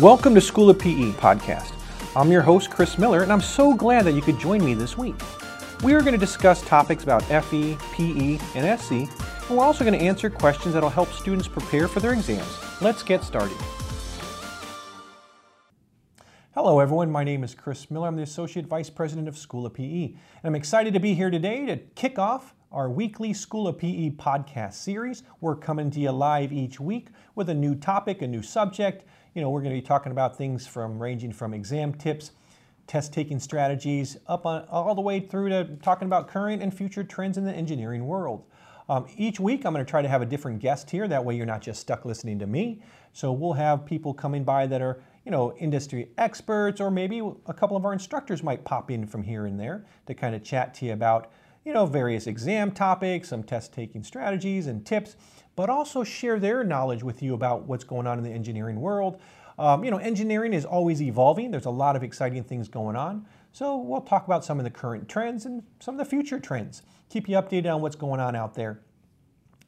Welcome to School of PE podcast. I'm your host, Chris Miller, and I'm so glad that you could join me this week. We are going to discuss topics about FE, PE, and SE, and we're also going to answer questions that will help students prepare for their exams. Let's get started. Hello, everyone. My name is Chris Miller. I'm the Associate Vice President of School of PE, and I'm excited to be here today to kick off our weekly School of PE podcast series. We're coming to you live each week with a new topic, a new subject, you know, we're going to be talking about things from ranging from exam tips, test taking strategies, up on all the way through to talking about current and future trends in the engineering world. Um, each week, I'm going to try to have a different guest here. That way, you're not just stuck listening to me. So we'll have people coming by that are, you know, industry experts, or maybe a couple of our instructors might pop in from here and there to kind of chat to you about, you know, various exam topics, some test taking strategies and tips but also share their knowledge with you about what's going on in the engineering world. Um, you know, engineering is always evolving. There's a lot of exciting things going on. So we'll talk about some of the current trends and some of the future trends. Keep you updated on what's going on out there.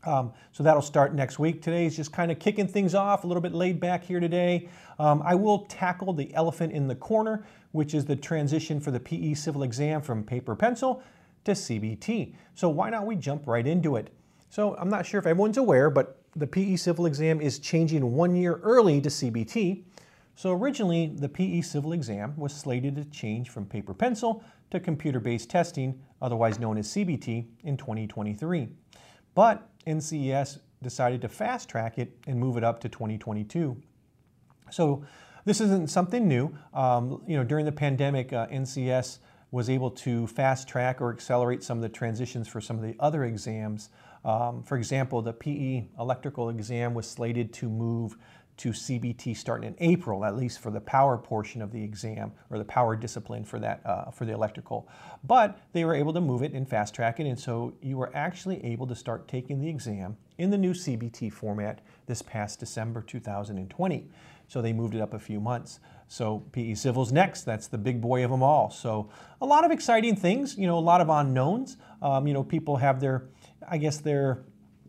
Um, so that'll start next week. Today is just kind of kicking things off, a little bit laid back here today. Um, I will tackle the elephant in the corner, which is the transition for the PE civil exam from paper pencil to CBT. So why not we jump right into it? So I'm not sure if everyone's aware, but the PE civil exam is changing one year early to CBT. So originally, the PE civil exam was slated to change from paper pencil to computer-based testing, otherwise known as CBT, in 2023. But NCEES decided to fast track it and move it up to 2022. So this isn't something new. Um, you know, during the pandemic, uh, NCEES was able to fast track or accelerate some of the transitions for some of the other exams um, for example, the PE electrical exam was slated to move to CBT starting in April, at least for the power portion of the exam or the power discipline for that uh, for the electrical. But they were able to move it and fast track it, and so you were actually able to start taking the exam in the new CBT format this past December 2020. So they moved it up a few months. So PE Civil's next. That's the big boy of them all. So a lot of exciting things. You know, a lot of unknowns. Um, you know, people have their I guess they're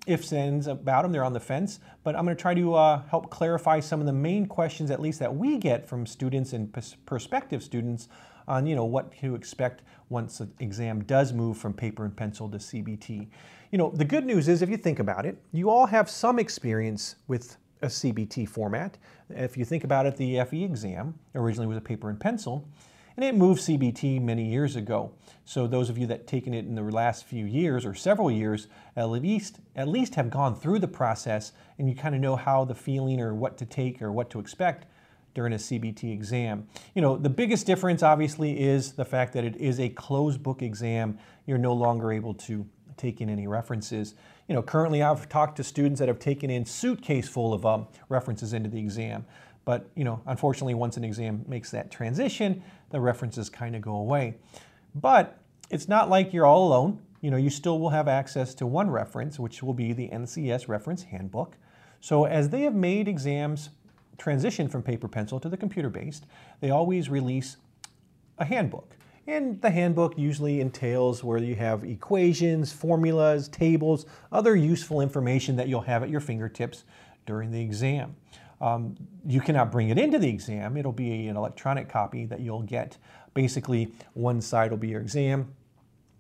ifs ands about them. They're on the fence. But I'm going to try to uh, help clarify some of the main questions, at least that we get from students and prospective students on you know what to expect once the exam does move from paper and pencil to CBT. You know, the good news is if you think about it, you all have some experience with a CBT format. If you think about it, the FE exam originally was a paper and pencil and it moved CBT many years ago. So those of you that taken it in the last few years or several years, at least at least have gone through the process and you kind of know how the feeling or what to take or what to expect during a CBT exam. You know, the biggest difference obviously is the fact that it is a closed book exam. You're no longer able to take in any references. You know, currently I've talked to students that have taken in suitcase full of um, references into the exam. But, you know, unfortunately, once an exam makes that transition, the references kind of go away. But it's not like you're all alone. You know, you still will have access to one reference, which will be the NCEES Reference Handbook. So as they have made exams transition from paper pencil to the computer-based, they always release a handbook. And the handbook usually entails where you have equations, formulas, tables, other useful information that you'll have at your fingertips during the exam. Um, you cannot bring it into the exam. It'll be an electronic copy that you'll get. Basically, one side will be your exam,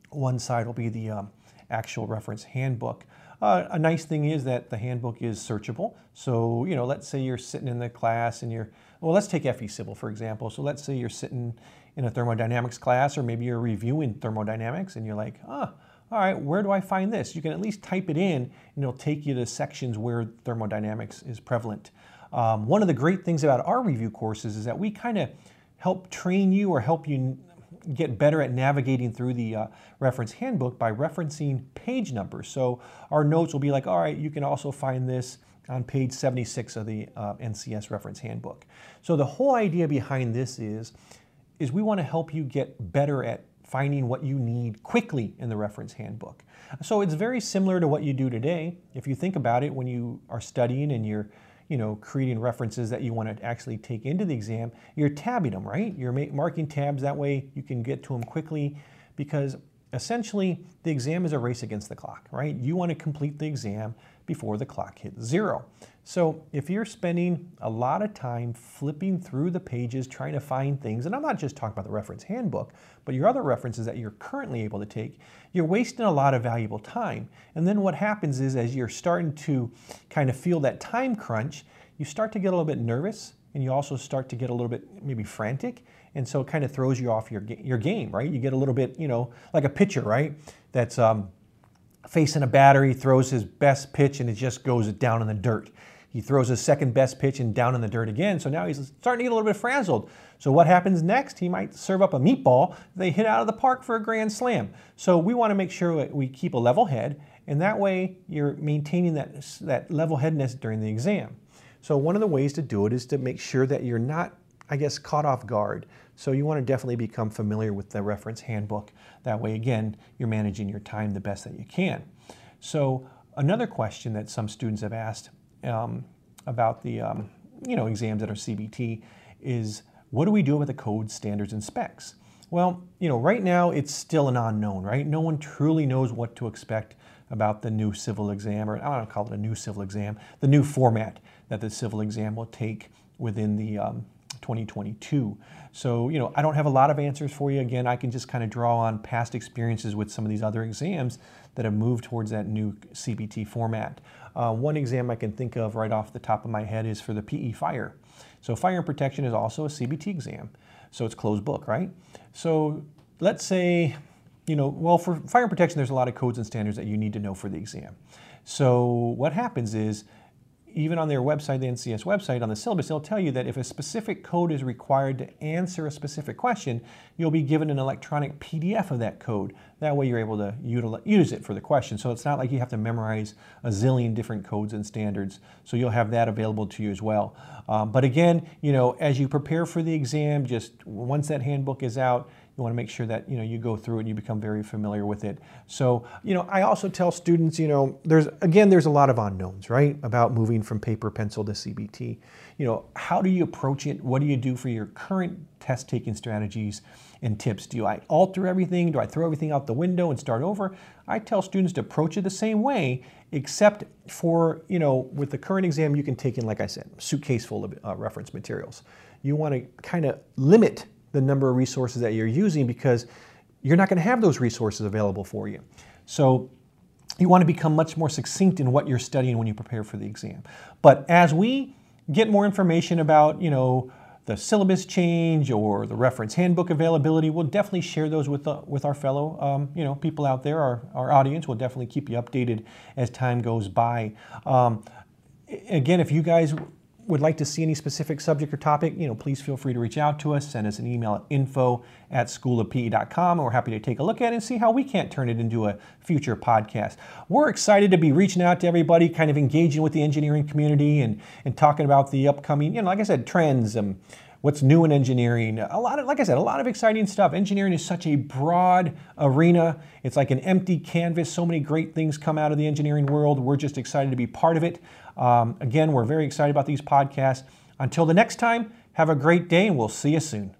one side will be the um, actual reference handbook. Uh, a nice thing is that the handbook is searchable. So, you know, let's say you're sitting in the class and you're, well, let's take FE Civil, for example. So let's say you're sitting in a thermodynamics class or maybe you're reviewing thermodynamics and you're like, ah, all right, where do I find this? You can at least type it in and it'll take you to sections where thermodynamics is prevalent. Um, one of the great things about our review courses is that we kind of help train you or help you get better at navigating through the uh, reference handbook by referencing page numbers. So our notes will be like, all right, you can also find this on page 76 of the uh, NCEES reference handbook. So the whole idea behind this is, is we want to help you get better at finding what you need quickly in the reference handbook. So it's very similar to what you do today. If you think about it, when you are studying and you're you know, creating references that you want to actually take into the exam, you're tabbing them, right? You're marking tabs, that way you can get to them quickly because essentially the exam is a race against the clock, right? You want to complete the exam before the clock hits zero. So if you're spending a lot of time flipping through the pages trying to find things, and I'm not just talking about the reference handbook, but your other references that you're currently able to take, you're wasting a lot of valuable time. And then what happens is as you're starting to kind of feel that time crunch, you start to get a little bit nervous and you also start to get a little bit maybe frantic. And so it kind of throws you off your, your game, right? You get a little bit, you know, like a pitcher, right? That's um, facing a battery, throws his best pitch and it just goes down in the dirt. He throws his second best pitch and down in the dirt again. So now he's starting to get a little bit frazzled. So what happens next? He might serve up a meatball they hit out of the park for a grand slam. So we want to make sure that we keep a level head, and that way you're maintaining that, that level headedness during the exam. So one of the ways to do it is to make sure that you're not, I guess, caught off guard. So you want to definitely become familiar with the reference handbook. That way, again, you're managing your time the best that you can. So another question that some students have asked um, about the um, you know exams that are CBT is what do we do with the code standards and specs? Well, you know, right now it's still an unknown, right? No one truly knows what to expect about the new civil exam, or I don't call it a new civil exam, the new format that the civil exam will take within the um, 2022. So, you know, I don't have a lot of answers for you. Again, I can just kind of draw on past experiences with some of these other exams that have moved towards that new CBT format. Uh, one exam I can think of right off the top of my head is for the PE fire. So fire and protection is also a CBT exam. So it's closed book, right? So let's say, you know, well, for fire and protection, there's a lot of codes and standards that you need to know for the exam. So what happens is even on their website, the NCEES website, on the syllabus, they'll tell you that if a specific code is required to answer a specific question, you'll be given an electronic PDF of that code. That way you're able to use it for the question. So it's not like you have to memorize a zillion different codes and standards. So you'll have that available to you as well. Um, but again, you know, as you prepare for the exam, just once that handbook is out, you want to make sure that you know you go through it and you become very familiar with it. So you know, I also tell students, you know, there's again there's a lot of unknowns, right, about moving from paper pencil to CBT. You know, how do you approach it? What do you do for your current test taking strategies and tips? Do I alter everything? Do I throw everything out the window and start over? I tell students to approach it the same way, except for you know, with the current exam, you can take in, like I said, suitcase full of uh, reference materials. You want to kind of limit the number of resources that you're using because you're not going to have those resources available for you. So you want to become much more succinct in what you're studying when you prepare for the exam. But as we get more information about, you know, the syllabus change or the reference handbook availability, we'll definitely share those with, the, with our fellow um, you know, people out there, our, our audience. We'll definitely keep you updated as time goes by. Um, again, if you guys would like to see any specific subject or topic, you know, please feel free to reach out to us. Send us an email at info at schoolofpe.com. We're happy to take a look at it and see how we can't turn it into a future podcast. We're excited to be reaching out to everybody, kind of engaging with the engineering community and, and talking about the upcoming, you know, like I said, trends and what's new in engineering. A lot of, like I said, a lot of exciting stuff. Engineering is such a broad arena. It's like an empty canvas. So many great things come out of the engineering world. We're just excited to be part of it. Um, again, we're very excited about these podcasts. Until the next time, have a great day and we'll see you soon.